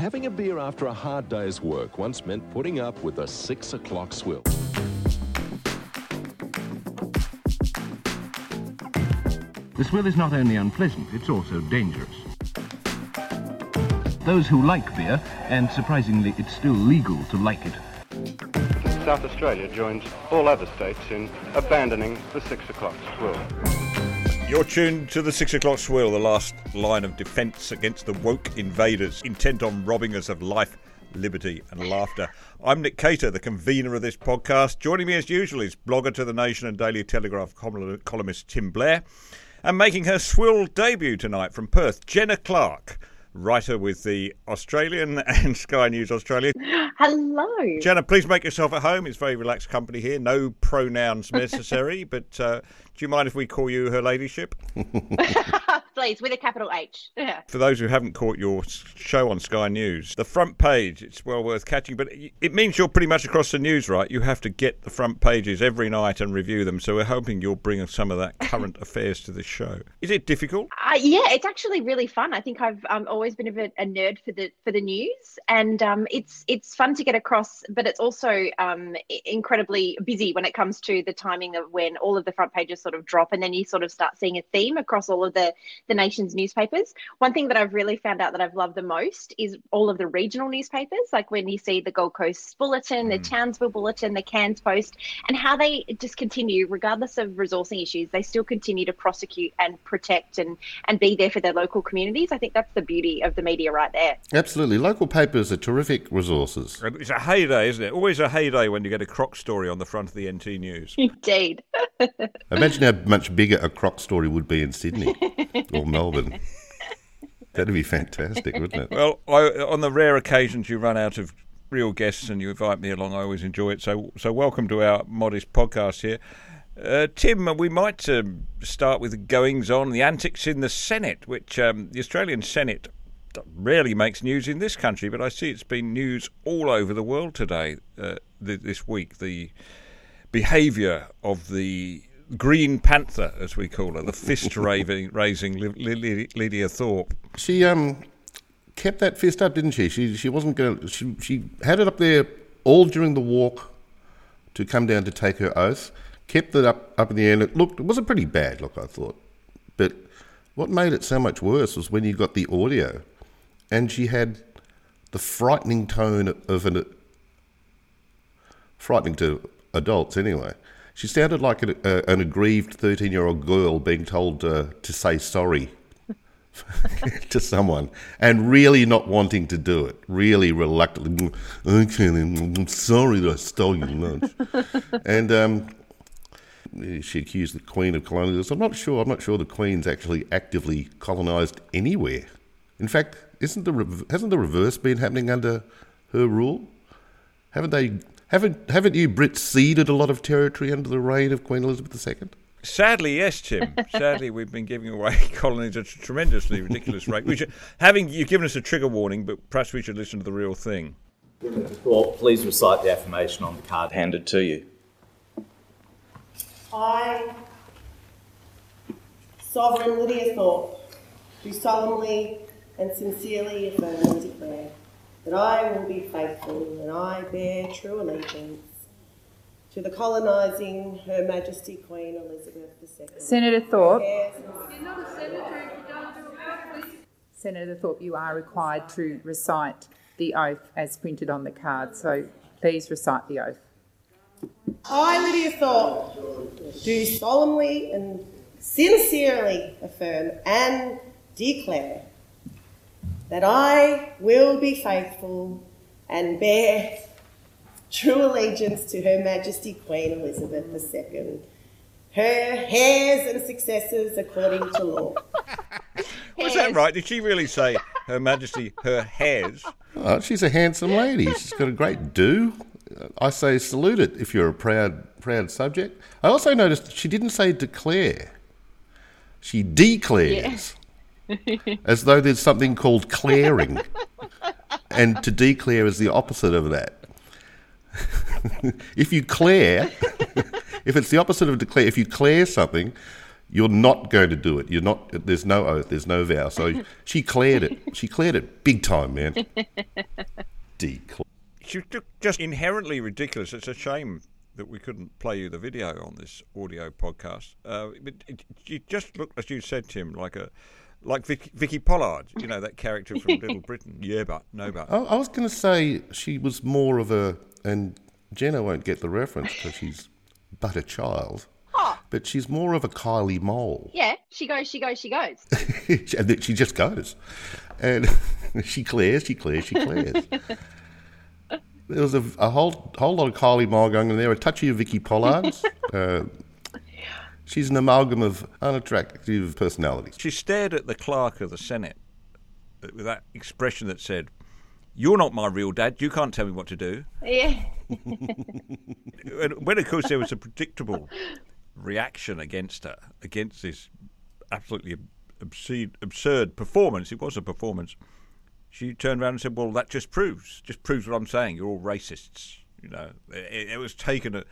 having a beer after a hard day's work once meant putting up with a six o'clock swill. The swill is not only unpleasant, it's also dangerous. Those who like beer, and surprisingly it's still legal to like it, South Australia joins all other states in abandoning the six o'clock swill. You're tuned to the six o'clock swill, the last line of defence against the woke invaders intent on robbing us of life, liberty, and laughter. I'm Nick Cater, the convener of this podcast. Joining me as usual is blogger to the Nation and Daily Telegraph columnist Tim Blair, and making her swill debut tonight from Perth, Jenna Clarke writer with the Australian and Sky News Australia. Hello. Jenna, please make yourself at home. It's very relaxed company here. No pronouns necessary, but uh, do you mind if we call you Her Ladyship? Please, with a capital H. For those who haven't caught your show on Sky News, the front page, it's well worth catching, but it means you're pretty much across the news, right? You have to get the front pages every night and review them. So we're hoping you'll bring some of that current affairs to the show. Is it difficult? Uh, yeah, it's actually really fun. I think I've um, always been a bit a nerd for the for the news, and um, it's it's fun to get across, but it's also um, incredibly busy when it comes to the timing of when all of the front pages sort of drop, and then you sort of start seeing a theme across all of the the nation's newspapers. One thing that I've really found out that I've loved the most is all of the regional newspapers, like when you see the Gold Coast Bulletin, mm. the Townsville Bulletin, the Cairns Post, and how they just continue, regardless of resourcing issues, they still continue to prosecute and protect and and be there for their local communities. I think that's the beauty of the media right there. Absolutely, local papers are terrific resources. It's a heyday, isn't it? Always a heyday when you get a croc story on the front of the NT News. Indeed. Imagine how much bigger a croc story would be in Sydney Melbourne. That'd be fantastic, wouldn't it? Well, I, on the rare occasions you run out of real guests and you invite me along, I always enjoy it. So, so welcome to our modest podcast here. Uh, Tim, we might um, start with the goings on, the antics in the Senate, which um, the Australian Senate rarely makes news in this country, but I see it's been news all over the world today, uh, th- this week. The behaviour of the Green Panther, as we call her, the fist raising Lydia Thorpe. She um, kept that fist up, didn't she? She she wasn't going. She she had it up there all during the walk to come down to take her oath. Kept it up up in the air. And it looked. It was a pretty bad look, I thought. But what made it so much worse was when you got the audio, and she had the frightening tone of an frightening to adults anyway she sounded like an, uh, an aggrieved 13 year old girl being told uh, to say sorry to someone and really not wanting to do it, really reluctantly. Okay, I'm sorry that I stole your lunch. and um, she accused the Queen of colonialism. I'm not sure. I'm not sure the Queen's actually actively colonised anywhere. In fact, isn't the hasn't the reverse been happening under her rule? Haven't they haven't haven't you Brits ceded a lot of territory under the reign of Queen Elizabeth II? Sadly, yes, Tim. Sadly, we've been giving away colonies at a tremendously ridiculous rate. We should, having you've given us a trigger warning, but perhaps we should listen to the real thing. Well, please recite the affirmation on the card handed to you. I, Sovereign Lydia Thorpe, do solemnly and sincerely affirm and declare that I will be faithful and I bear true allegiance to the colonising Her Majesty Queen Elizabeth II. Senator Thorpe. Senator Thorpe, you are required to recite the oath as printed on the card, so please recite the oath. I, Lydia Thorpe, do solemnly and sincerely affirm and declare that I will be faithful and bear true allegiance to Her Majesty Queen Elizabeth II, her heirs and successors according to law. Was that right? Did she really say Her Majesty, her heirs? Oh, she's a handsome lady. She's got a great do. I say salute it if you're a proud, proud subject. I also noticed she didn't say declare. She declares. Yeah as though there's something called clearing. and to declare is the opposite of that. if you clear, if it's the opposite of declare, if you clear something, You're not going to do it. You're not. There's no oath. There's no vow. So she cleared it. She cleared it big time, man. Declare. She's ju- just inherently ridiculous. It's a shame that we couldn't play you the video on this audio podcast. Uh, but it, you just looked, as you said, Tim, like a like Vicky, Vicky Pollard. You know that character from Little Britain. Yeah, but no, but. I, I was going to say she was more of a, and Jenna won't get the reference because she's but a child. But she's more of a Kylie Mole. Yeah, she goes, she goes, she goes. and then she just goes. And she clears, she clears, she clears. there was a, a whole whole lot of Kylie Mole going on there, a touchy of Vicky Pollard's. uh, she's an amalgam of unattractive personalities. She stared at the clerk of the Senate with that expression that said, You're not my real dad. You can't tell me what to do. Yeah. And when, of course, there was a predictable reaction against her, against this absolutely absurd, absurd performance. It was a performance. She turned around and said, "Well, that just proves, just proves what I'm saying. You're all racists." You know, it, it was taken. A,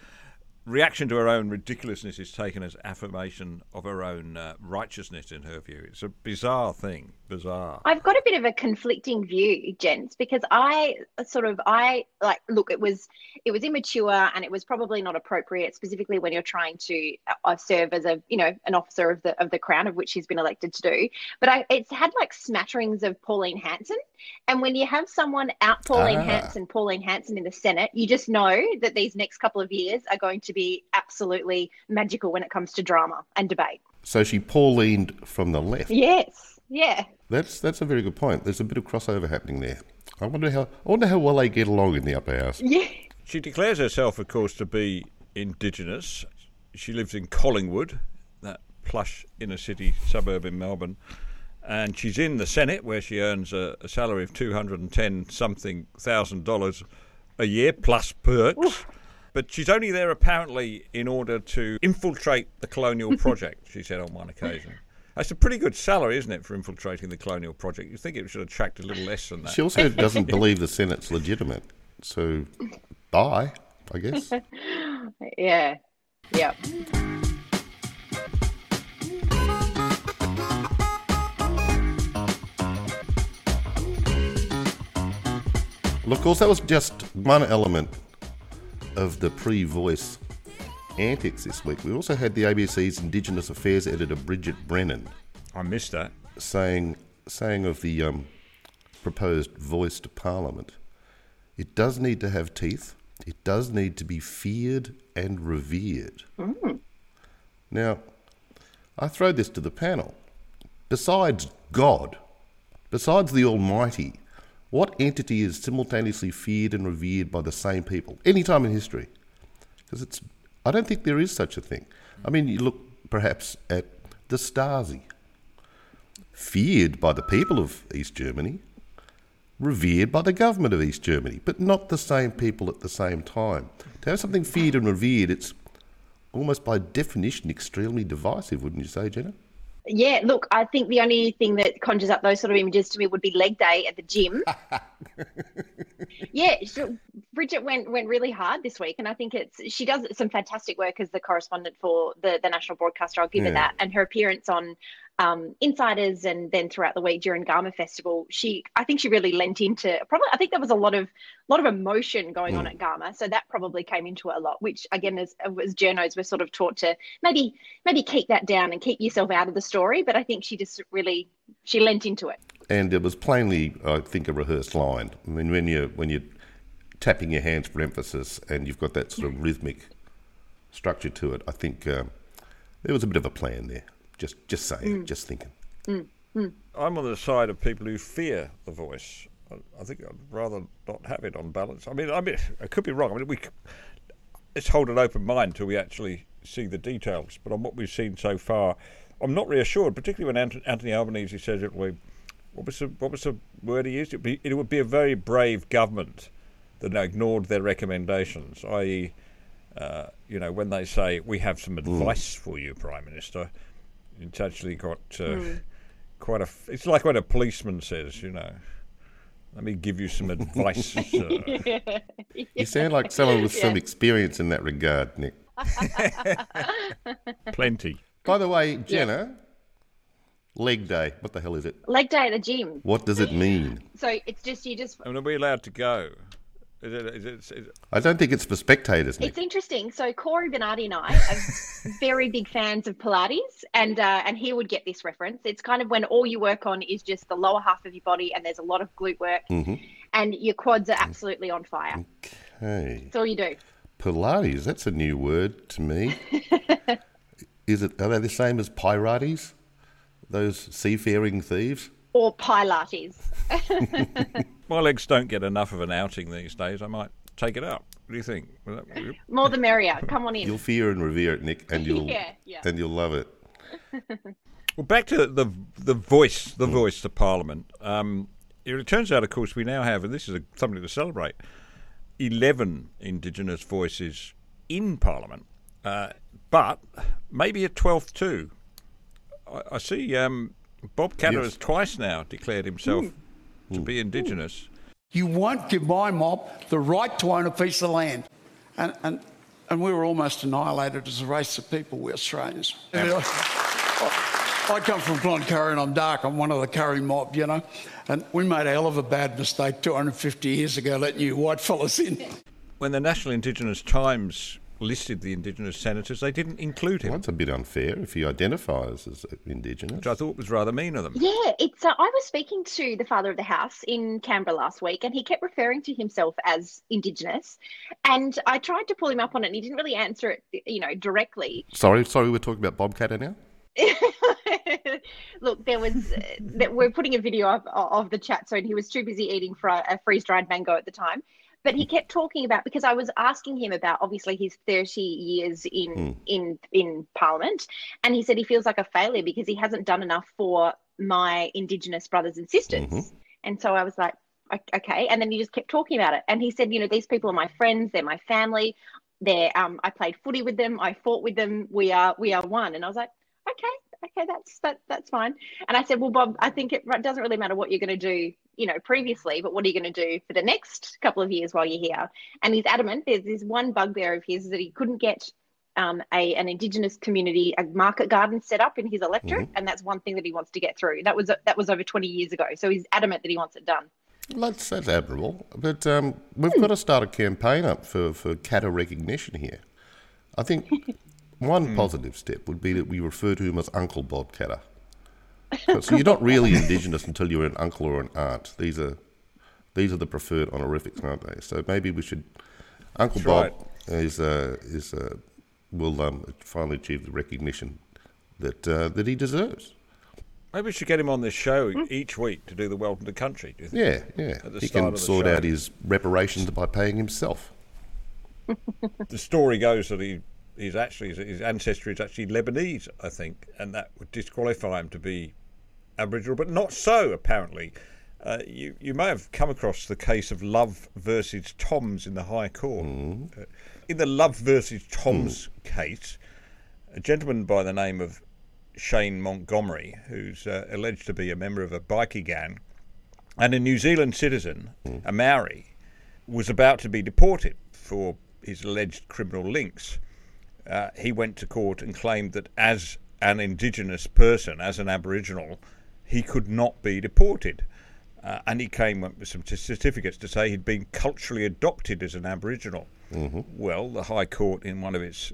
reaction to her own ridiculousness is taken as affirmation of her own uh, righteousness in her view. It's a bizarre thing. Bizarre. I've got a bit of a conflicting view, gents, because I sort of I like look. It was it was immature and it was probably not appropriate, specifically when you're trying to uh, serve as a you know an officer of the of the crown, of which he's been elected to do. But I it's had like smatterings of Pauline Hanson, and when you have someone out Pauline Ah. Hanson, Pauline Hanson in the Senate, you just know that these next couple of years are going to be absolutely magical when it comes to drama and debate. So she Paulined from the left. Yes, yeah. That's that's a very good point. There's a bit of crossover happening there. I wonder how I wonder how well they get along in the upper house. Yeah. She declares herself, of course, to be Indigenous. She lives in Collingwood, that plush inner city suburb in Melbourne. And she's in the Senate, where she earns a, a salary of 210 something thousand dollars a year, plus perks. But she's only there apparently in order to infiltrate the colonial project, she said on one occasion. That's a pretty good salary, isn't it, for infiltrating the colonial project? You think it should attract a little less than that. She also doesn't believe the Senate's legitimate. So, bye, I guess. Yeah. Yeah. Look, of course, that was just one element of the pre-voice antics this week. We also had the ABC's Indigenous Affairs editor Bridget Brennan I missed that. saying saying of the um, proposed voice to Parliament, it does need to have teeth. It does need to be feared and revered. Now, I throw this to the panel. Besides God, besides the Almighty, what entity is simultaneously feared and revered by the same people any time in history? Because it's, I don't think there is such a thing. I mean, you look perhaps at the Stasi, feared by the people of East Germany, revered by the government of East Germany, but not the same people at the same time. To have something feared and revered, it's almost by definition extremely divisive, wouldn't you say, Jenna? Yeah, look, I think the only thing that conjures up those sort of images to me would be leg day at the gym. yeah, so Bridget went went really hard this week, and I think it's she does some fantastic work as the correspondent for the the national broadcaster. I'll give her that, and her appearance on um, Insiders and then throughout the week during Garma Festival, she I think she really lent into probably I think there was a lot of lot of emotion going on at Garma, so that probably came into it a lot. Which again, as as journos, we're sort of taught to maybe maybe keep that down and keep yourself out of the story. But I think she just really she lent into it. And it was plainly, I think, a rehearsed line. I mean, when you when you're tapping your hands for emphasis and you've got that sort of rhythmic structure to it, I think um, there was a bit of a plan there. Just just saying, mm. just thinking. Mm. Mm. I'm on the side of people who fear the voice. I, I think I'd rather not have it on balance. I mean, I mean, I could be wrong. I mean, we let's hold an open mind till we actually see the details. But on what we've seen so far, I'm not reassured. Particularly when Ant- Anthony Albanese says it will. What was the what was the word he used? It, be, it would be a very brave government that ignored their recommendations, i.e., uh, you know, when they say we have some advice for you, Prime Minister, it's actually got uh, quite a. It's like what a policeman says, you know, let me give you some advice. sir." You sound like someone with some experience in that regard, Nick. Plenty. By the way, Jenna, leg day. What the hell is it? Leg day at the gym. What does it mean? So it's just you just. I mean, are we allowed to go? Is it, is it, is it, I don't think it's for spectators, Nick. It's interesting. So Cory Bernardi and I are very big fans of Pilates, and uh, and he would get this reference. It's kind of when all you work on is just the lower half of your body, and there's a lot of glute work, and your quads are absolutely on fire. Okay, That's all you do. Pilates. That's a new word to me. is it? Are they the same as pirates? Those seafaring thieves? Or Pilates. my legs don't get enough of an outing these days. I might take it up. What do you think? More the merrier. Come on in. You'll fear and revere it, Nick, and you'll Yeah, yeah. and you'll love it. Well, back to the the voice, the voice to Parliament. Um, it turns out, of course, we now have, and this is a, something to celebrate, eleven Indigenous voices in Parliament, uh, but maybe a twelfth too. I, I see um, Bob Katter Yes. has twice now declared himself hmm. to be hmm. Indigenous. You won't give my mob the right to own a piece of land. And, and, and we were almost annihilated as a race of people, we Australians. I, mean, I, I come from Cloncurry and I'm dark. I'm one of the Curry mob, you know. And we made a hell of a bad mistake 250 years ago letting you white fellas in. When the National Indigenous Times listed the Indigenous senators, they didn't include him, Well, that's a bit unfair if he identifies as Indigenous. which I thought was rather mean of them. Yeah, it's. Uh, I was speaking to the father of the house in Canberra last week, and he kept referring to himself as Indigenous. And I tried to pull him up on it, and he didn't really answer it, you know, directly. Sorry, sorry, we're talking about Bob Katter now. Look, there was. Uh, that we're putting a video of, of the chat, so he was too busy eating fr- a freeze dried mango at the time. But he kept talking about because I was asking him about obviously his 30 years in in in Parliament, and he said he feels like a failure because he hasn't done enough for my Indigenous brothers and sisters. And so I was like, okay. And then he just kept talking about it, and he said, you know, these people are my friends, they're my family. They're um, I played footy with them, I fought with them. We are we are one. And I was like, okay, okay, that's that that's fine. And I said, well, Bob, I think it doesn't really matter what you're going to do, you know, previously, but what are you going to do for the next couple of years while you're here? And he's adamant. There's this one bugbear of his that he couldn't get. Um, a an indigenous community, a market garden set up in his electorate, and that's one thing that he wants to get through. That was that was over twenty years ago, so he's adamant that he wants it done. That's, that's admirable. But um, we've got to start a campaign up for, for Katter recognition here. I think one positive step would be that we refer to him as Uncle Bob Katter. So you're not really Indigenous until you're an uncle or an aunt. These are these are the preferred honorifics, aren't they? So maybe we should. Uncle That's Bob is uh, is uh, will um, finally achieve the recognition that uh, that he deserves. Maybe we should get him on this show each week to do the Welcome to Country. Do you think? Yeah, yeah. He can sort show. out his reparations by paying himself. The story goes that he he's actually his ancestry is actually Lebanese, I think, and that would disqualify him to be Aboriginal, but not so apparently. Uh, you you may have come across the case of Love versus Thoms in the High Court. Uh, in the Love versus Thoms case, a gentleman by the name of Shane Montgomery, who's uh, alleged to be a member of a bikie gang, and a New Zealand citizen, a Maori, was about to be deported for his alleged criminal links. Uh, he went to court and claimed that as an Indigenous person, as an Aboriginal, he could not be deported. Uh, and he came up with some t- certificates to say he'd been culturally adopted as an Aboriginal. Well, the High Court, in one of its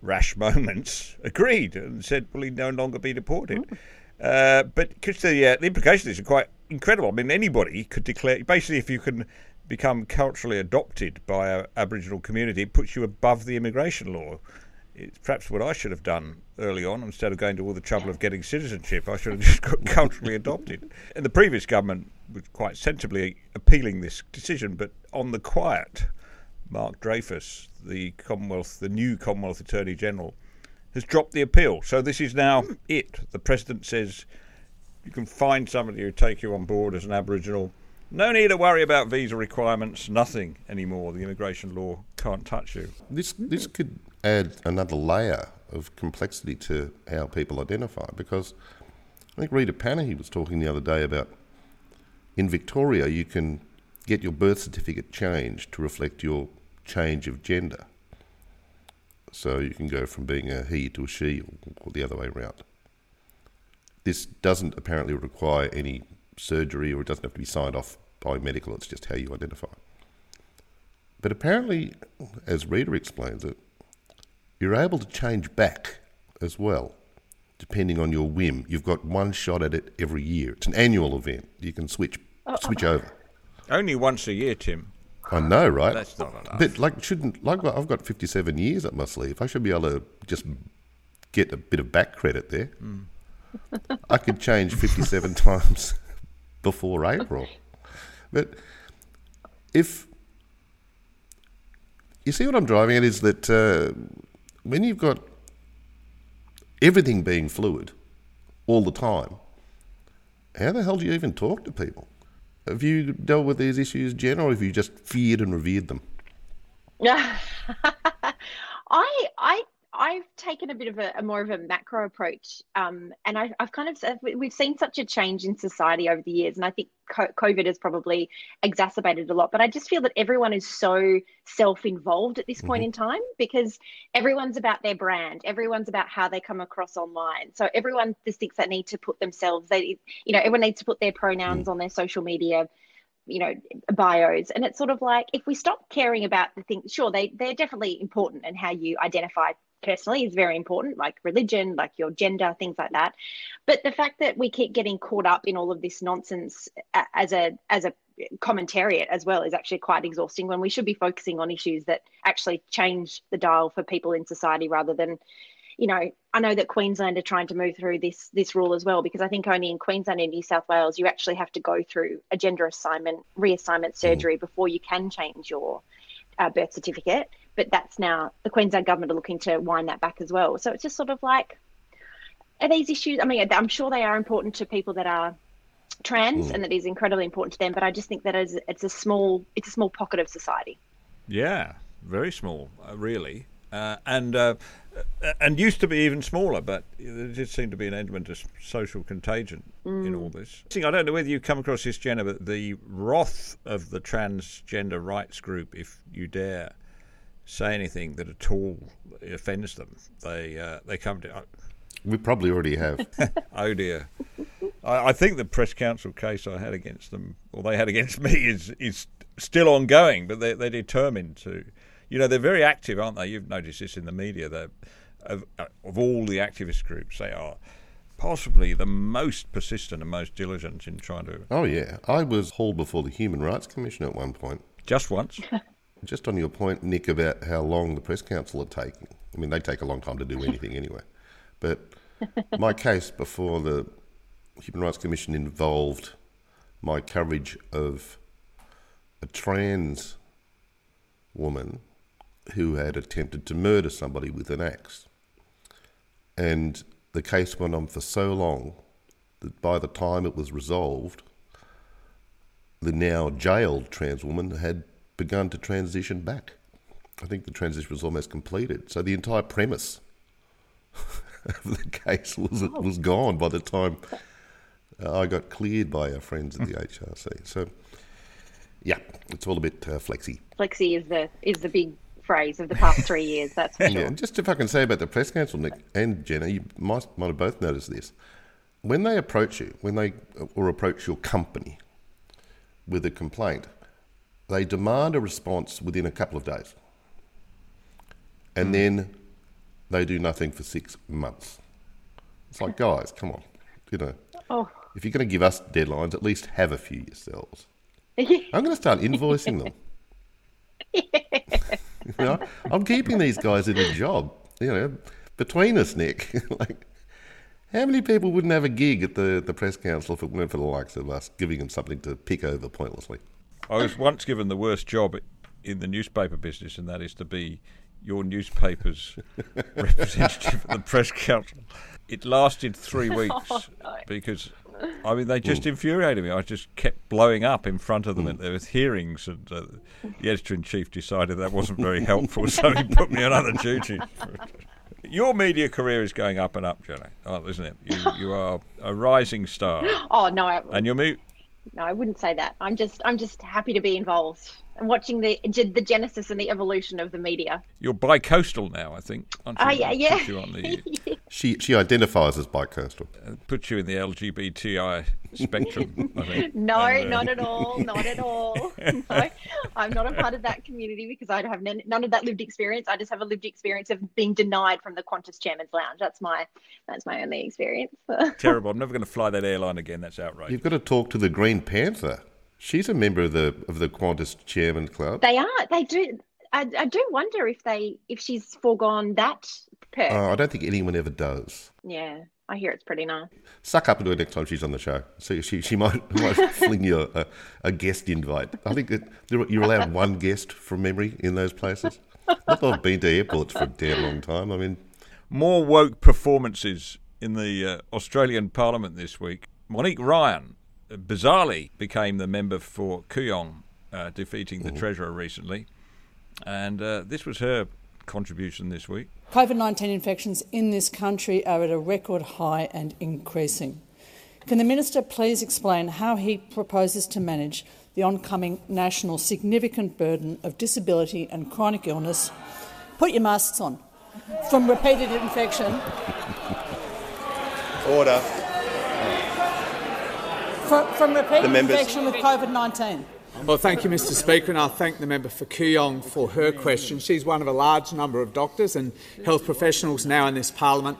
rash moments, agreed and said, well, he'd no longer be deported. Uh, but because the, uh, the implications are quite incredible. I mean, anybody could declare, basically, if you can become culturally adopted by an Aboriginal community, it puts you above the immigration law. It's perhaps what I should have done early on instead of going to all the trouble of getting citizenship. I should have just got culturally adopted. And the previous government was quite sensibly appealing this decision, but on the quiet, Mark Dreyfus, the Commonwealth, the new Commonwealth Attorney General, has dropped the appeal. So this is now it. The president says you can find somebody who take you on board as an Aboriginal. No need to worry about visa requirements. Nothing anymore. The immigration law can't touch you. This this could add another layer of complexity to how people identify because I think Rita Panahi was talking the other day about in Victoria you can get your birth certificate changed to reflect your change of gender. So you can go from being a he to a she or the other way around. This doesn't apparently require any surgery or it doesn't have to be signed off by medical, it's just how you identify. But apparently, as Rita explains it, you're able to change back as well, depending on your whim. You've got one shot at it every year. It's an annual event. You can switch oh, switch over. Only once a year, Tim. I know, right? That's not enough. But like, shouldn't like I've got fifty-seven years up my sleeve. I should be able to just get a bit of back credit there. Hmm. I could change fifty-seven times before April. But if you see what I'm driving at is that uh, when you've got everything being fluid all the time, how the hell do you even talk to people? Have you dealt with these issues, Jen, or have you just feared and revered them? Yeah, I I I've taken a bit of a, a more of a macro approach, um, and I, I've kind of we- we've seen such a change in society over the years, and I think COVID has probably exacerbated a lot. But I just feel that everyone is so self-involved at this point in time because everyone's about their brand, everyone's about how they come across online. So everyone just thinks they need to put themselves, they you know, everyone needs to put their pronouns on their social media you know bios and it's sort of like if we stop caring about the things sure they they're definitely important and how you identify personally is very important like religion like your gender things like that but the fact that we keep getting caught up in all of this nonsense as a as a commentariat as well is actually quite exhausting when we should be focusing on issues that actually change the dial for people in society rather than you know, I know that Queensland are trying to move through this this rule as well because I think only in Queensland and New South Wales you actually have to go through a gender assignment reassignment surgery before you can change your uh, birth certificate. But that's now the Queensland government are looking to wind that back as well. So it's just sort of like, are these issues? I mean, I'm sure they are important to people that are trans and that is incredibly important to them. But I just think that it's, it's a small it's a small pocket of society. Yeah, very small, uh, really, uh, and uh, uh, and used to be even smaller. But there did seem to be an element of social contagion in all this. I don't know whether you come across this, Jenna, but the wrath of the transgender rights group, if you dare say anything that at all offends them, they uh, they come to. We probably already have. Oh dear. I, I think the press council case I had against them, or they had against me, is is still ongoing. But they they're determined to. You know, they're very active, aren't they? You've noticed this in the media. That of, uh, of all the activist groups, they are possibly the most persistent and most diligent in trying to. oh yeah, I was hauled before the Human Rights Commission at one point. Just once. Just on your point, Nick, about how long the press council are taking. I mean, they take a long time to do anything anyway. But my case before the Human Rights Commission involved my coverage of a trans woman who had attempted to murder somebody with an axe. And the case went on for so long that by the time it was resolved, the now jailed trans woman had begun to transition back. I think the transition was almost completed. So the entire premise of the case was was gone by the time uh, I got cleared by our friends at the HRC. So, yeah, it's all a bit uh, flexy. Flexi is the is the big phrase of the past three years. That's for Yeah, sure. and just if I can say about the press council, Nick and Jenna, you might might have both noticed this. When they approach you, when they or approach your company with a complaint, they demand a response within a couple of days, and hmm. then they do nothing for six months. It's like, guys, come on, you know, Oh. if you're going to give us deadlines, at least have a few yourselves. I'm going to start invoicing them. you know, I'm keeping these guys in a job. You know, between us, Nick, like, how many people wouldn't have a gig at the, the press council if it weren't for the likes of us giving them something to pick over pointlessly? I was once given the worst job in the newspaper business, and that is to be your newspaper's representative at the press council. It lasted three weeks because, I mean, they just infuriated me. I just kept blowing up in front of them at their hearings, and uh, the editor in chief decided that wasn't very helpful, so he put me on other duty. Your media career is going up and up, Jenna, oh, isn't it? You, you are a rising star, Oh no, I, and your no, I wouldn't say that. I'm just I'm just happy to be involved. And watching the the genesis and the evolution of the media. You're bi-coastal now, I think. aren't you? Oh, yeah, yeah. Put you, on the, She she identifies as bi-coastal. uh, put you in the LGBTI spectrum, I think. No, And, uh, not at all. Not at all. No, I'm not a part of that community because I have none, none of that lived experience. I just have a lived experience of being denied from the Qantas Chairman's Lounge. That's my that's my only experience. Terrible. I'm never going to fly that airline again. That's outrageous. You've got to talk to the Green Panther. She's a member of the of the Qantas Chairman Club. they are. They do. I, I do wonder if they if she's foregone that perk. Oh, I don't think anyone ever does. yeah, I hear it's pretty nice. Suck up into her next time she's on the show. See, she she might, might fling you a, a guest invite. I think that you're allowed one guest from memory in those places. Not that I've been to airports for a damn long time. I mean, More woke performances in the uh, Australian Parliament this week. Monique Ryan bizarrely became the member for Kooyong, uh, defeating the Treasurer recently. And uh, this was her contribution this week. COVID 19 infections in this country are at a record high and increasing. Can the Minister please explain how he proposes to manage the oncoming national significant burden of disability and chronic illness? Put your masks on. From repeated infection, Order. From, from repeated The members- infection with COVID 19. Well, thank you, Mr. Speaker, and I thank the member for Kooyong for her question. She's one of a large number of doctors and health professionals now in this parliament.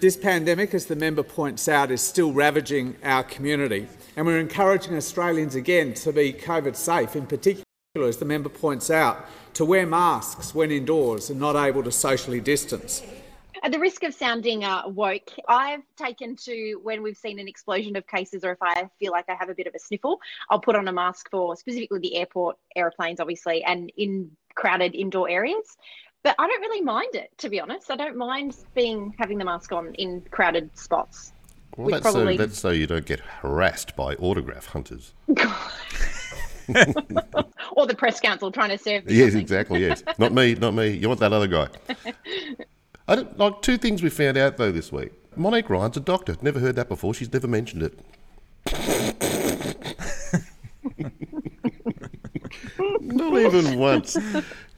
This pandemic, as the member points out, is still ravaging our community, and we're encouraging Australians again to be COVID safe, in particular, as the member points out, to wear masks when indoors and not able to socially distance. At the risk of sounding uh, woke, I've taken to when we've seen an explosion of cases, or if I feel like I have a bit of a sniffle, I'll put on a mask for specifically the airport, aeroplanes, obviously, and in crowded indoor areas. But I don't really mind it, to be honest. I don't mind being having the mask on in crowded spots. well, that's probably- so that's so you don't get harassed by autograph hunters. or the press council trying to serve. Yes, something. exactly. Yes, not me, not me. You want that other guy. I don't, like two things we found out though this week. Monique Ryan's a doctor. Never heard that before. She's never mentioned it. Not even once.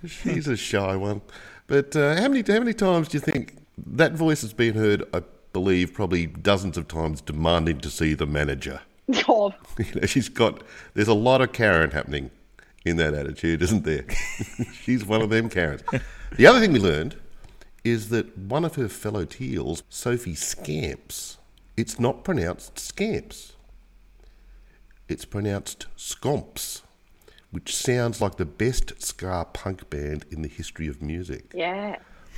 She's a shy one. But uh, how many how many times do you think that voice has been heard? I believe probably dozens of times, demanding to see the manager. Oh, You know, she's got. There's a lot of Karen happening in that attitude, isn't there? she's one of them Karens. The other thing we learned is that one of her fellow teals, Sophie Scamps, it's not pronounced Scamps. It's pronounced Scomps, which sounds like the best ska punk band in the history of music. yeah.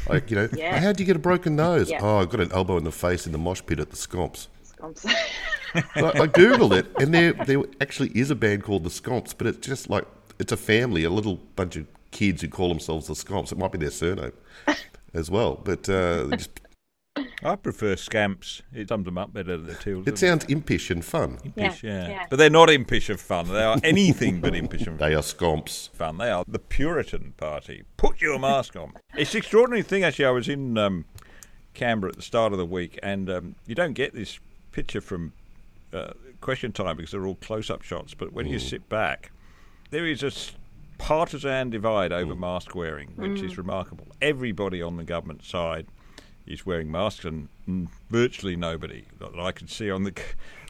Like, you know, Yeah. how'd you get a broken nose? Yeah. Oh, I got an elbow in the face in the mosh pit at the Scomps. Scomps. So I, I googled it, and there there actually is a band called the Scomps, but it's just like it's a family, a little bunch of kids who call themselves the Scomps. It might be their surname as well, but uh, just, I prefer scamps. It sums them up better than the teals. it sounds impish and fun. Impish, yeah. But they're not impish of fun. They are anything but impish of They are scamps. fun. They are the Puritan Party. Put your mask on. It's an extraordinary thing, actually. I was in um, Canberra at the start of the week, and um, you don't get this picture from uh, Question Time because they're all close up shots. But when you sit back, there is a s- partisan divide over mask wearing, which is remarkable. Everybody on the government side is wearing masks, and mm, virtually nobody that I can see on the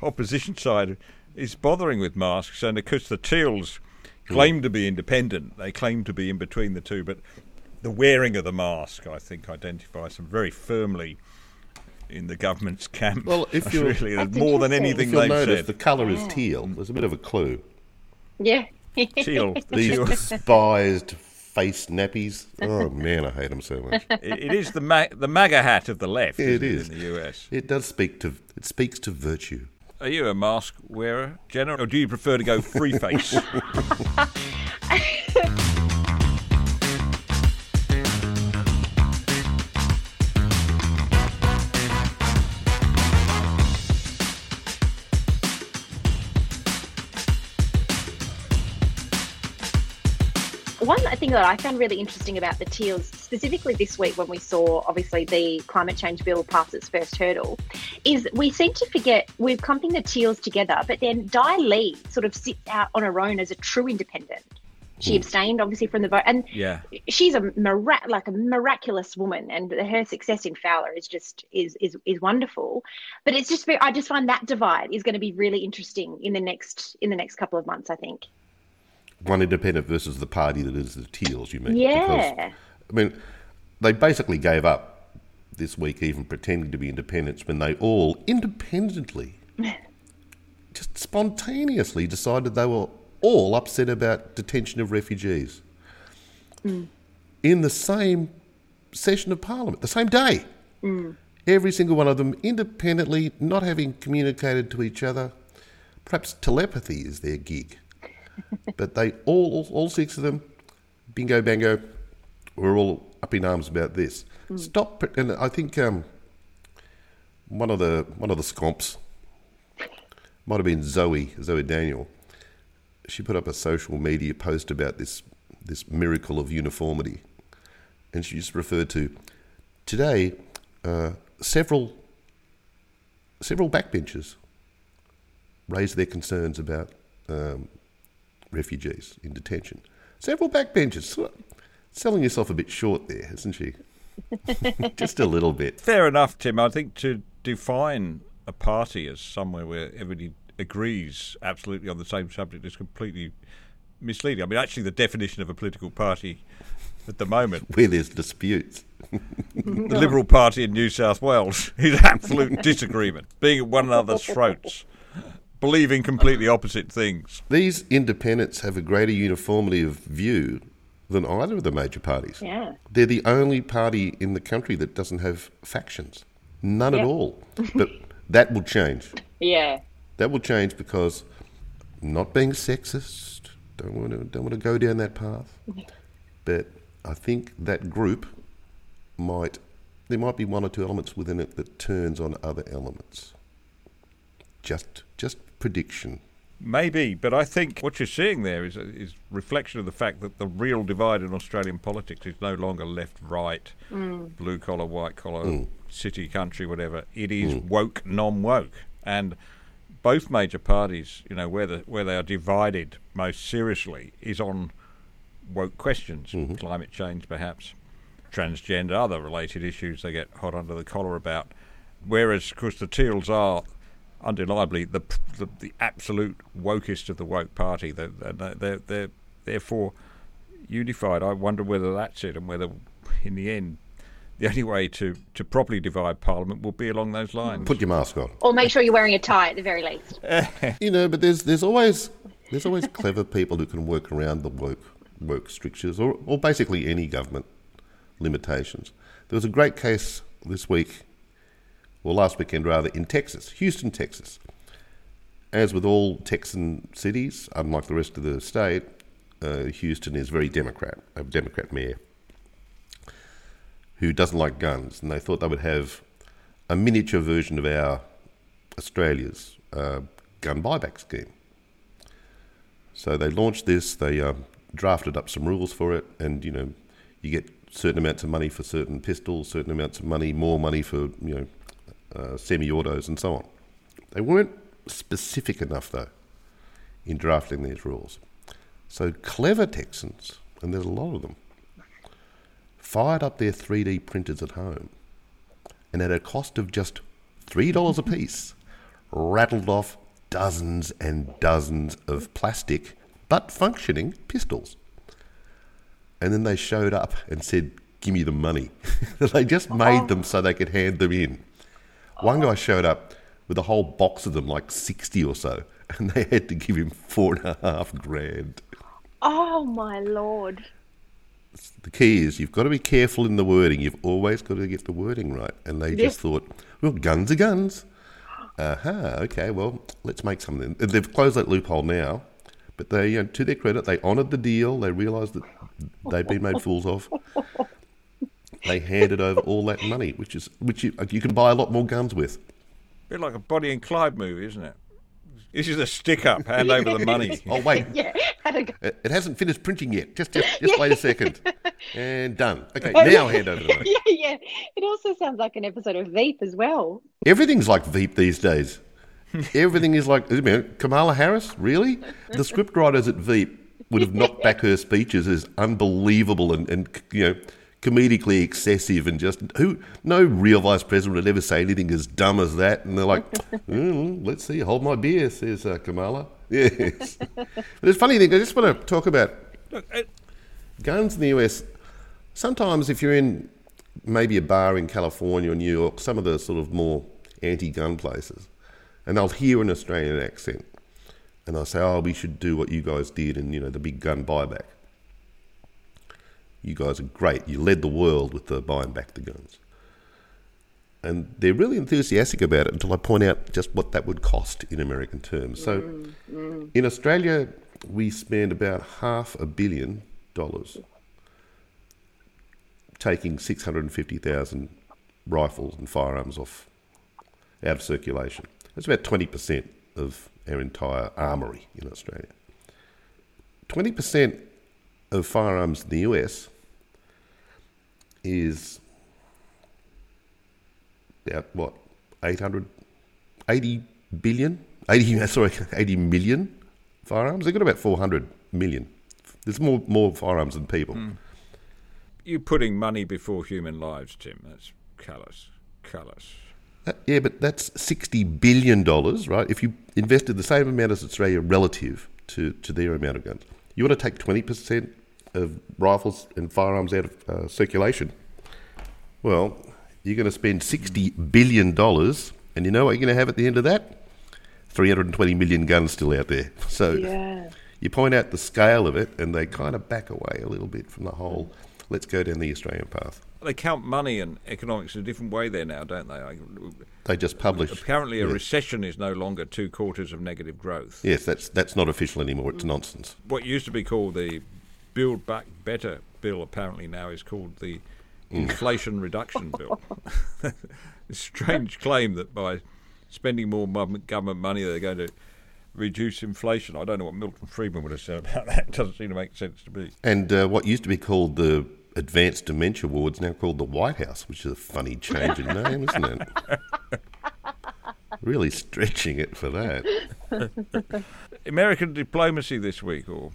opposition side is bothering with masks. And of course, the Teals claim to be independent; they claim to be in between the two, but the wearing of the mask, I think, identifies them very firmly in the government's camp. Well, if you're really more than anything If you'll they've notice, said. the colour is teal. There's a bit of a clue. yeah. Teal, the These teal. despised face nappies. Oh man, I hate them so much. It, it is the ma- the MAGA hat of the left. It isn't is. in the US. It does speak to. It speaks to virtue. Are you a mask wearer, Jenna, or do you prefer to go free face? thing that I found really interesting about the Teals, specifically this week when we saw obviously the climate change bill pass its first hurdle, is we seem to forget we're clumping the Teals together, but then Dai Le sort of sits out on her own as a true independent. She hmm. abstained, obviously, from the vote, and Yeah. she's a mira- like a miraculous woman, and her success in Fowler is just is is is wonderful. But it's just I just find that divide is going to be really interesting in the next in the next couple of months. I think. One independent versus the party that is the Teals, you mean? Yeah. Because, I mean, they basically gave up this week even pretending to be independents when they all independently, just spontaneously decided they were all upset about detention of refugees Mm. in the same session of Parliament, the same day. Mm. Every single one of them independently, not having communicated to each other. Perhaps telepathy is their gig. But they all, all, all six of them, bingo bango, were all up in arms about this. Stop, and I think um, one of the one of the scomps might have been Zoe Zoe Daniel. She put up a social media post about this this miracle of uniformity, and she just referred to today uh, several several backbenchers raised their concerns about um, refugees in detention. Several backbenchers. Selling yourself a bit short there, isn't she? Just a little bit. Fair enough, Tim. I think to define a party as somewhere where everybody agrees absolutely on the same subject is completely misleading. I mean, actually, the definition of a political party at the moment, Where there's disputes. the Liberal Party in New South Wales, is absolute disagreement, being at one another's throats, believing completely opposite things. These independents have a greater uniformity of view than either of the major parties. Yeah. They're the only party in the country that doesn't have factions. None at all. But that will change. Yeah. That will change because not being sexist, don't want to don't want to go down that path. But I think that group might there might be one or two elements within it that turns on other elements. Just just prediction. Maybe, but I think what you're seeing there is is reflection of the fact that the real divide in Australian politics is no longer left right, Mm. blue collar, white collar, Mm. city, country, whatever. It is Mm. woke, non woke, and both major parties, you know, where the, where they are divided most seriously is on woke questions, Mm-hmm. climate change, perhaps, transgender, other related issues they get hot under the collar about. Whereas, of course, the Teals are undeniably the the, the absolute wokest of the woke party. They're, they're, they're, they're therefore unified. I wonder whether that's it, and whether, in the end, the only way to, to properly divide Parliament will be along those lines. Put your mask on. Or make sure you're wearing a tie at the very least. you know, but there's there's always there's always clever people who can work around the woke woke strictures, or or basically any government limitations. There was a great case this week, or last weekend rather, in Texas, Houston, Texas. As with all Texan cities, unlike the rest of the state, uh, Houston is very Democrat, a Democrat mayor who doesn't like guns, and they thought they would have a miniature version of our Australia's uh, gun buyback scheme. So they launched this. They um, drafted up some rules for it, and you know, you get certain amounts of money for certain pistols, certain amounts of money, more money for you know, uh, semi-autos, and so on. They weren't specific enough though in drafting these rules. So clever Texans, and there's a lot of them, fired up their 3D printers at home, and at a cost of just three dollars a piece, rattled off dozens and dozens of plastic but functioning pistols. And then they showed up and said, "Give me the money." they just made them so they could hand them in. One guy showed up with a whole box of them, like sixty or so, and they had to give him four and a half grand. Oh my lord. the key is you've got to be careful in the wording. You've always got to get the wording right. And they just thought, well, guns are guns. Aha, okay, well, let's make something. They've closed that loophole now, but they, you know, to their credit, they honoured the deal. They realised that they'd been made fools of. They handed over all that money, which is which you, you can buy a lot more guns with. bit like a Bonnie and Clyde movie, isn't it? This is a stick up. Hand over the money. Oh wait, Yeah. Had a go. it it hasn't finished printing yet. Just just, just wait a second, and done. Okay, Oh, now yeah. hand over the money. yeah, yeah. It also sounds like an episode of Veep as well. Everything's like Veep these days. Everything is like I mean, Kamala Harris. Really, the script writers at Veep would have knocked back her speeches as unbelievable and, and you know comedically excessive and just who no real vice president would ever say anything as dumb as that. And they're like mm, let's see hold my beer says uh, kamala. Yes. But it's funny thing i just want to talk about guns in the us sometimes if you're in maybe a bar in california or new york some of the sort of more anti-gun places and they'll hear an australian accent and they'll say oh we should do what you guys did and you know the big gun buyback you guys are great. You led the world with the buying back the guns. And they're really enthusiastic about it until I point out just what that would cost in American terms. So Mm, mm. in Australia, we spend about half a billion dollars taking 650,000 rifles and firearms off out of circulation. That's about 20% of our entire armoury in Australia. 20% of firearms in the US is about what 800 80 billion 80 sorry 80 million firearms they've got about 400 million there's more more firearms than people hmm. You're putting money before human lives, Tim. That's callous. Callous. That- yeah but that's 60 billion dollars right if you invested the same amount as Australia relative to to their amount of guns you want to take 20% of rifles and firearms out of uh, circulation well you're going to spend 60 billion dollars and you know what you're going to have at the end of that 320 million guns still out there so Yeah. you point out the scale of it and they kind of back away a little bit from the whole let's go down the australian path They count money and economics in a different way there now, don't they? I, they just publish apparently, a yeah. recession is no longer two quarters of negative growth. yes that's that's not official anymore it's nonsense What used to be called the Build Back Better bill apparently now is called the Inflation Reduction Bill. strange claim that by spending more government money, they're going to reduce inflation. I don't know what Milton Friedman would have said about that. It doesn't seem to make sense to me. And uh, what used to be called the Advanced Dementia Ward's now called the White House, which is a funny change in name, isn't it? Really stretching it for that. American diplomacy this week, or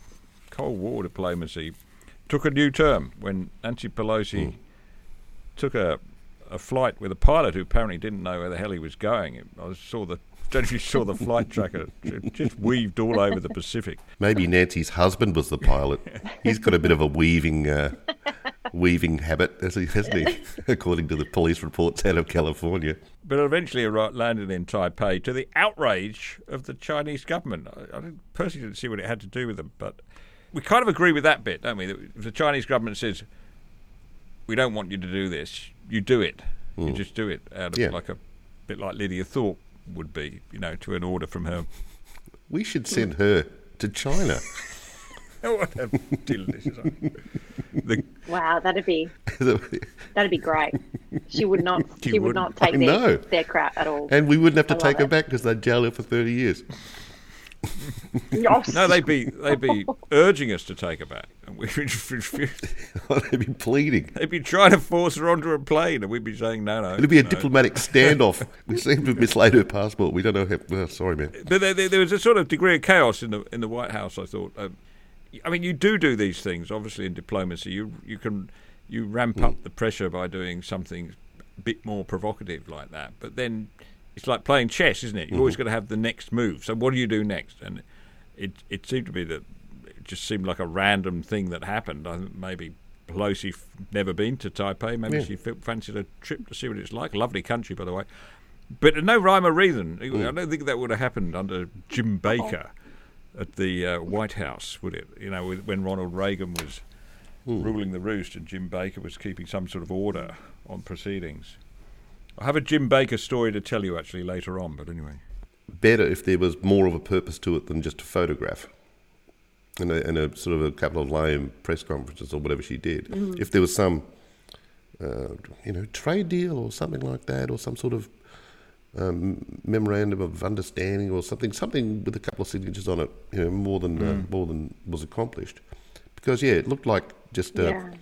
Cold War diplomacy, took a new term when Nancy Pelosi took a a flight with a pilot who apparently didn't know where the hell he was going. I saw the you saw the flight tracker just weaved all over the Pacific. Maybe Nancy's husband was the pilot. He's got a bit of a weaving uh, weaving habit, hasn't he? According to the police reports out of California. But eventually arri- landed in Taipei to the outrage of the Chinese government. I, I personally didn't see what it had to do with them, but we kind of agree with that bit, don't we? That if the Chinese government says, we don't want you to do this, you do it. You Mm. just do it out of Yeah. like a bit like Lydia Thorpe would be, you know, to an order from her. We should send her to China. what a delicious. the, Wow, that'd be that'd be great. She would not. She She, would wouldn't. take their, their crap at all. And we wouldn't have to I take love her back because they'd jail her for 30 years. Yes. no, they'd be they'd be urging us to take her back, and we would refuse. they'd be pleading. They'd be trying to force her onto a plane, and we'd be saying no, no. It'd be a no. diplomatic standoff. we seem to have mislaid her passport. We don't know how. oh, sorry, man. But there, there, there was a sort of degree of chaos in the in the White House. I thought. Um, I mean, you do do these things, obviously, in diplomacy. You you can you ramp up the pressure by doing something a bit more provocative like that. But then it's like playing chess, isn't it? You've always mm-hmm. got to have the next move. So what do you do next? And it it seemed to be that it just seemed like a random thing that happened. I think maybe Pelosi f- never been to Taipei. Maybe Yeah. she f- fancied a trip to see what it's like. Lovely country, by the way. But no rhyme or reason. I mm. don't think that would have happened under Jim Baker at the uh, White House, would it? You know, with, when Ronald Reagan was mm. ruling the roost and Jim Baker was keeping some sort of order on proceedings. I have a Jim Baker story to tell you actually later on, but anyway. Better if there was more of a purpose to it than just a photograph. And a, and a sort of a couple of lame press conferences or whatever she did. Mhm. If there was some, uh, you know, trade deal or something like that, or some sort of um, memorandum of understanding or something, something with a couple of signatures on it, you know, more than uh, Mm. more than was accomplished. Because yeah, it looked like just a, Yeah.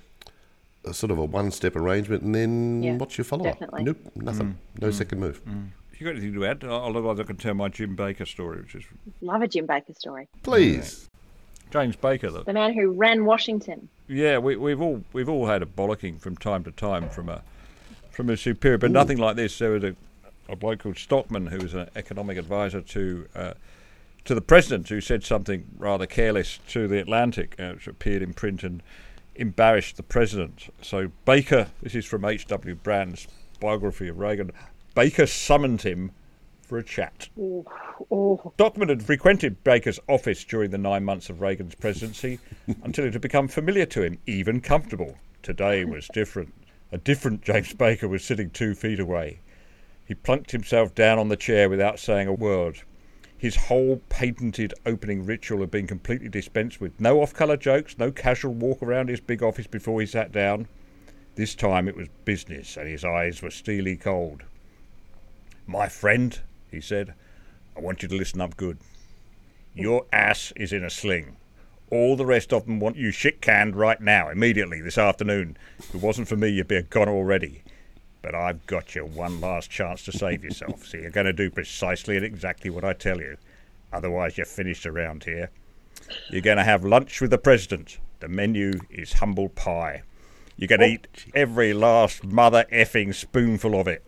A sort of a one-step arrangement, and then Yeah, what's your follow-up? Nope, nothing, no second move. You got anything to add? Otherwise, I can tell my Jim Baker story, which is Love a Jim Baker story. Please. James Baker. The, the man who ran Washington. Yeah, we, we've all we've all had a bollocking from time to time from a from a superior, but Ooh. nothing like this. There was a, a bloke called Stockman who was an economic advisor to uh, to the president who said something rather careless to the Atlantic, uh, which appeared in print and embarrassed the president. So Baker, this is from H.W. Brands' biography of Reagan. Baker summoned him for a chat. Oh, oh. Stockman had frequented Baker's office during the nine months of Reagan's presidency until it had become familiar to him, even comfortable. Today was different. A different James Baker was sitting two feet away. He plunked himself down on the chair without saying a word. His whole patented opening ritual had been completely dispensed with. No off colour jokes, no casual walk around his big office before he sat down. This time it was business, and his eyes were steely cold. My friend, he said, I want you to listen up good. Your ass is in a sling. All the rest of them want you shit canned right now, immediately, this afternoon. If it wasn't for me, you'd be a gone already. But I've got you one last chance to save yourself, so you're going to do precisely and exactly what I tell you. Otherwise, you're finished around here. You're going to have lunch with the president. The menu is humble pie. You're going to oh, eat every last mother effing spoonful of it.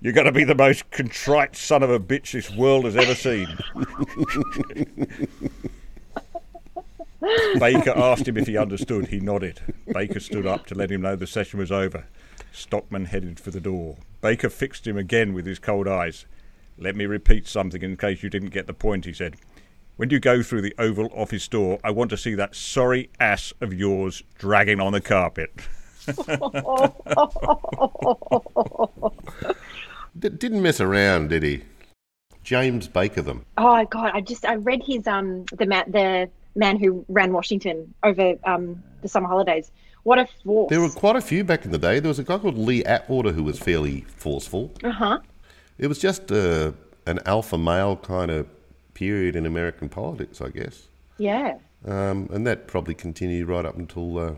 You're going to be the most contrite son of a bitch this world has ever seen. Baker asked him if he understood. He nodded. Baker stood up to let him know the session was over. Stockman headed for the door. Baker fixed him again with his cold eyes. Let me repeat something in case you didn't get the point, he said. When you go through the Oval Office door, I want to see that sorry ass of yours dragging on the carpet. D- didn't mess around, did he? James Baker them. Oh God, I just I read his um the man the man who ran Washington over um the summer holidays. What a force! There were quite a few back in the day. There was a guy called Lee Atwater who was fairly forceful. Uh huh. It was just uh, an alpha male kind of period in American politics, I guess. Yeah. Um, and that probably continued right up until uh,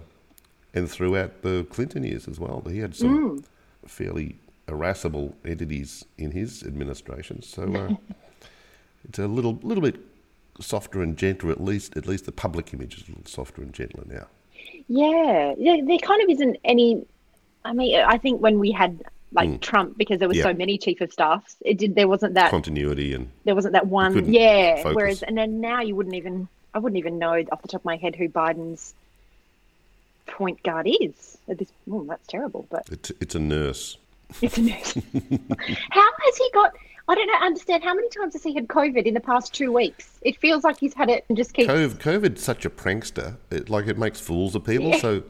and throughout the Clinton years as well. He had some mm. fairly irascible entities in his administration. So uh, it's a little little bit softer and gentler. At least at least the public image is a little softer and gentler now. Yeah, yeah. There kind of isn't any. I mean, I think when we had like mm. Trump, because there were yeah. so many chief of staffs, it did. There wasn't that continuity and there wasn't that one. Yeah. Focus. Whereas, and then now you wouldn't even. I wouldn't even know off the top of my head who Biden's point guard is. This, oh, that's terrible. But it's it's a nurse. It's a nurse. how has he got? I don't know, understand how many times has he had COVID in the past two weeks? It feels like he's had it and just keeps. COVID, COVID's such a prankster. It, like it makes fools of people. Yeah. So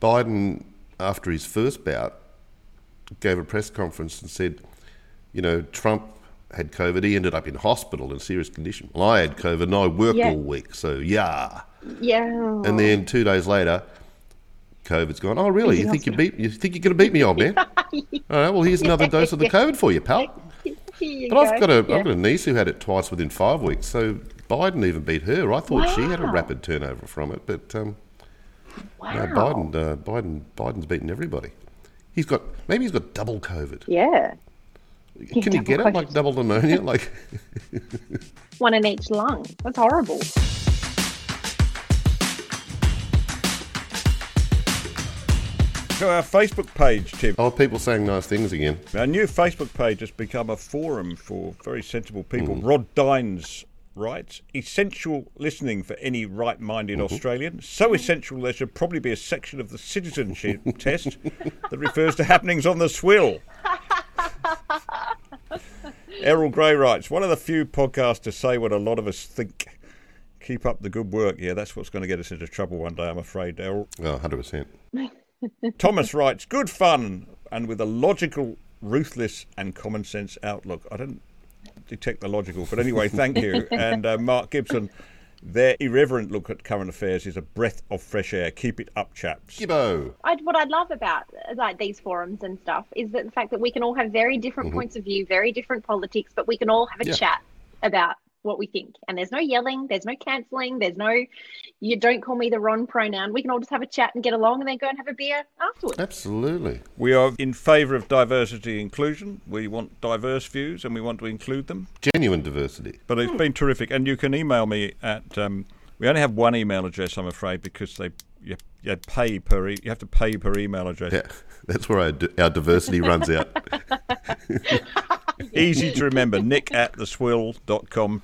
Biden, after his first bout, gave a press conference and said, you know, Trump had COVID. He ended up in hospital in serious condition. Well, I had COVID and I worked yeah. all week. So yeah. Yeah. And then two days later, COVID's gone. Oh, really? You think you beat? You think you're going to beat me, old man? All right. Well, here's another dose of the COVID for you, pal. But I've got a have got a niece who had it twice within five weeks. So Biden even beat her. I thought wow. she had a rapid turnover from it, but um, wow. no, Biden, uh, Biden, Biden's beaten everybody. He's got maybe he's got double COVID. Yeah. Can you get it like double pneumonia? like one in each lung. That's horrible. To our Facebook page, Tim. Oh, people saying nice things again. Our new Facebook page has become a forum for very sensible people. Mm. Rod Dines writes essential listening for any right minded mm-hmm. Australian. So essential there should probably be a section of the citizenship test that refers to happenings on the swill. Errol Gray writes one of the few podcasts to say what a lot of us think. Keep up the good work. Yeah, that's what's going to get us into trouble one day, I'm afraid, Errol. Oh, 100%. Thomas writes, good fun and with a logical, ruthless, and common sense outlook. I don't detect the logical, but anyway, thank you. and uh, Mark Gibson, their irreverent look at current affairs is a breath of fresh air. Keep it up, chaps. Gibbo. I, what I love about like these forums and stuff is that the fact that we can all have very different mm-hmm. points of view, very different politics, but we can all have a yeah. chat about what we think. And there's no yelling, there's no cancelling, there's no, you don't call me the wrong pronoun. We can all just have a chat and get along and then go and have a beer afterwards. Absolutely. We are in favour of diversity inclusion. We want diverse views and we want to include them. Genuine diversity. But it's hmm. been terrific. And you can email me at um, We only have one email address, I'm afraid, because they you, you pay per e- you have to pay per email address. Yeah, that's where our, our diversity runs out. Easy to remember. Nick at theswill.com.au.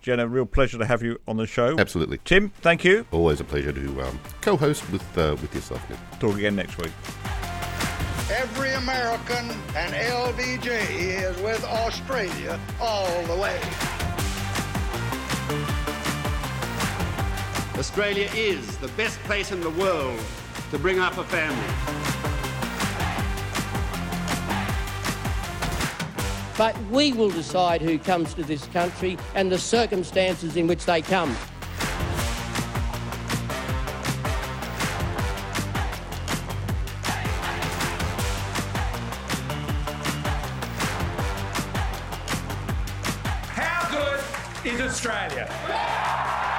Jenna, real pleasure to have you on the show. Absolutely. Tim, thank you. Always a pleasure to um, co-host with uh, with yourself, Nick. Talk again next week. Every American and LBJ is with Australia all the way. Australia is the best place in the world to bring up a family. But we will decide who comes to this country and the circumstances in which they come. How good is Australia?